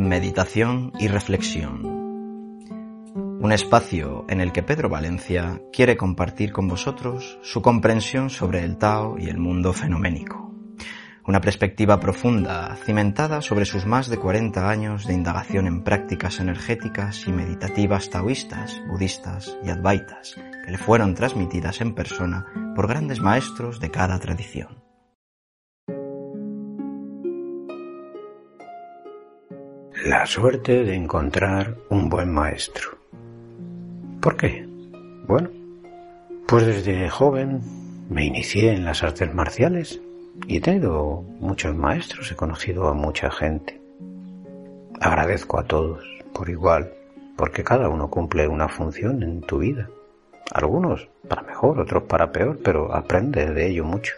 Meditación y reflexión. Un espacio en el que Pedro Valencia quiere compartir con vosotros su comprensión sobre el Tao y el mundo fenoménico. Una perspectiva profunda, cimentada sobre sus más de 40 años de indagación en prácticas energéticas y meditativas taoístas, budistas y advaitas, que le fueron transmitidas en persona por grandes maestros de cada tradición. La suerte de encontrar un buen maestro. ¿Por qué? Bueno, pues desde joven me inicié en las artes marciales y he tenido muchos maestros, he conocido a mucha gente. Agradezco a todos por igual, porque cada uno cumple una función en tu vida. Algunos para mejor, otros para peor, pero aprende de ello mucho.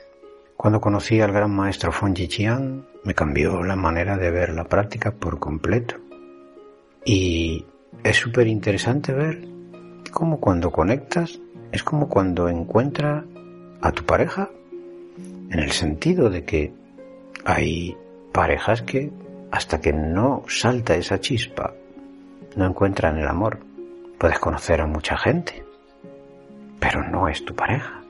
Cuando conocí al gran maestro Fonji Chiang, me cambió la manera de ver la práctica por completo. Y es súper interesante ver cómo cuando conectas es como cuando encuentras a tu pareja, en el sentido de que hay parejas que hasta que no salta esa chispa, no encuentran el amor. Puedes conocer a mucha gente, pero no es tu pareja.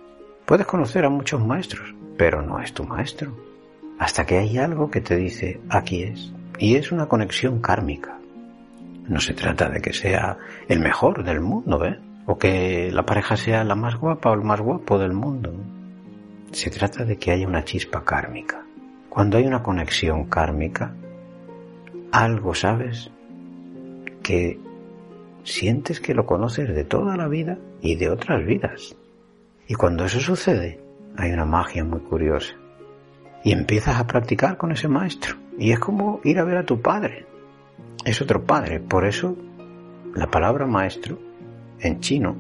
Puedes conocer a muchos maestros, pero no es tu maestro. Hasta que hay algo que te dice, aquí es. Y es una conexión kármica. No se trata de que sea el mejor del mundo, ¿eh? O que la pareja sea la más guapa o el más guapo del mundo. Se trata de que haya una chispa kármica. Cuando hay una conexión kármica, algo sabes que sientes que lo conoces de toda la vida y de otras vidas. Y cuando eso sucede, hay una magia muy curiosa. Y empiezas a practicar con ese maestro. Y es como ir a ver a tu padre. Es otro padre. Por eso la palabra maestro en chino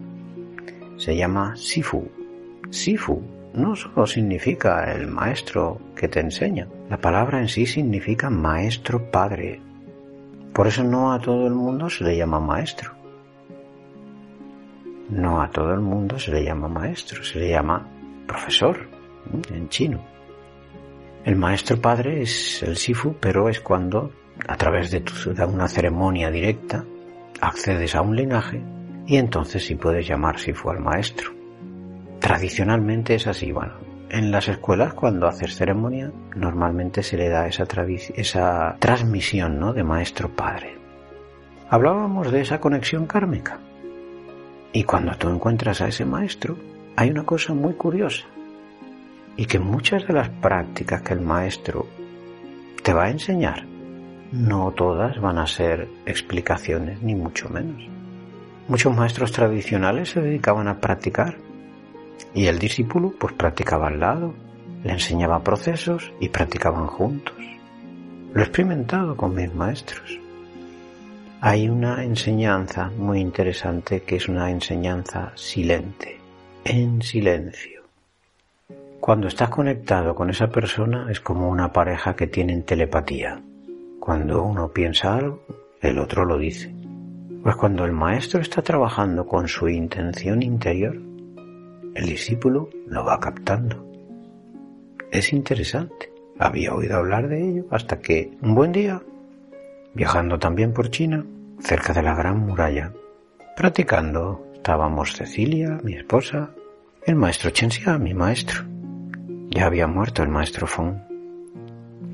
se llama Sifu. Sifu no solo significa el maestro que te enseña. La palabra en sí significa maestro padre. Por eso no a todo el mundo se le llama maestro. No a todo el mundo se le llama maestro, se le llama profesor en chino. El maestro padre es el Sifu, pero es cuando, a través de, una ceremonia directa, accedes a un linaje y entonces sí puedes llamar Sifu al maestro. Tradicionalmente es así, bueno, en las escuelas cuando haces ceremonia normalmente se le da esa, esa transmisión ¿no? de maestro padre. Hablábamos de esa conexión kármica. Y cuando tú encuentras a ese maestro, hay una cosa muy curiosa y que muchas de las prácticas que el maestro te va a enseñar, no todas van a ser explicaciones, ni mucho menos. Muchos maestros tradicionales se dedicaban a practicar y el discípulo pues practicaba al lado, le enseñaba procesos y practicaban juntos. Lo he experimentado con mis maestros. Hay una enseñanza muy interesante que es una enseñanza silente en silencio. Cuando estás conectado con esa persona es como una pareja que tienen telepatía. Cuando uno piensa algo, el otro lo dice. Pues cuando el maestro está trabajando con su intención interior, el discípulo lo va captando. Es interesante. Había oído hablar de ello hasta que un buen día, viajando también por China, cerca de la Gran Muralla, practicando Estábamos Cecilia, mi esposa, el maestro Chenxia, mi maestro. Ya había muerto el maestro Fong.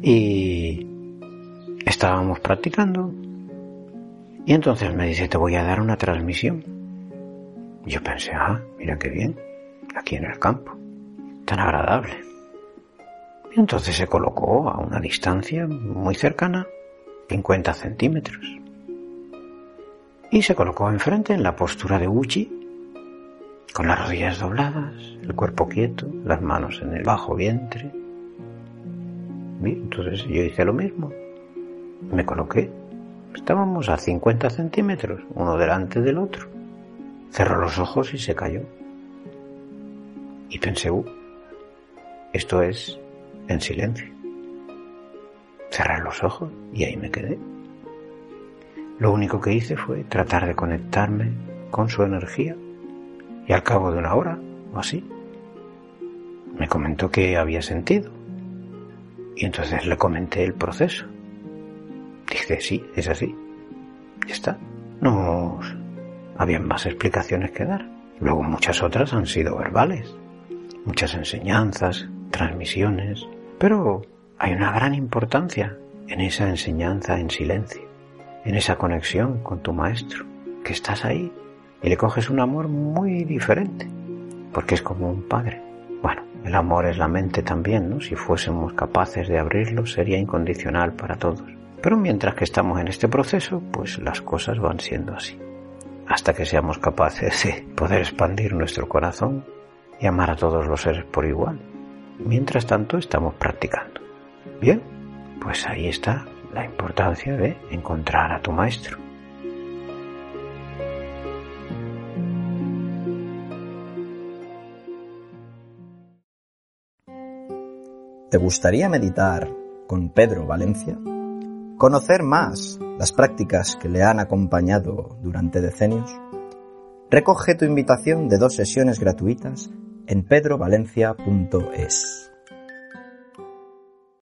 Y estábamos practicando. Y entonces me dice, te voy a dar una transmisión. Yo pensé, ah, mira qué bien, aquí en el campo, tan agradable. Y entonces se colocó a una distancia muy cercana, 50 centímetros y se colocó enfrente en la postura de Uchi, con las rodillas dobladas, el cuerpo quieto, las manos en el bajo vientre. entonces yo hice lo mismo. Me coloqué. Estábamos a 50 centímetros, uno delante del otro. Cerró los ojos y se cayó. Y pensé, uh, esto es en silencio. Cerré los ojos y ahí me quedé. Lo único que hice fue tratar de conectarme con su energía y al cabo de una hora o así me comentó que había sentido y entonces le comenté el proceso. Dije, sí, es así. Ya está. No había más explicaciones que dar. Luego muchas otras han sido verbales. Muchas enseñanzas, transmisiones. Pero hay una gran importancia en esa enseñanza en silencio, en esa conexión con tu maestro, que estás ahí y le coges un amor muy diferente, porque es como un padre. Bueno, el amor es la mente también, ¿no? Si fuésemos capaces de abrirlo sería incondicional para todos. Pero mientras que estamos en este proceso, pues las cosas van siendo así. Hasta que seamos capaces de poder expandir nuestro corazón y amar a todos los seres por igual. Mientras tanto estamos practicando. Bien, pues ahí está la importancia de encontrar a tu maestro. ¿Te gustaría meditar con Pedro Valencia? ¿Conocer más las prácticas que le han acompañado durante decenios? Recoge tu invitación de dos sesiones gratuitas en pedrovalencia.es.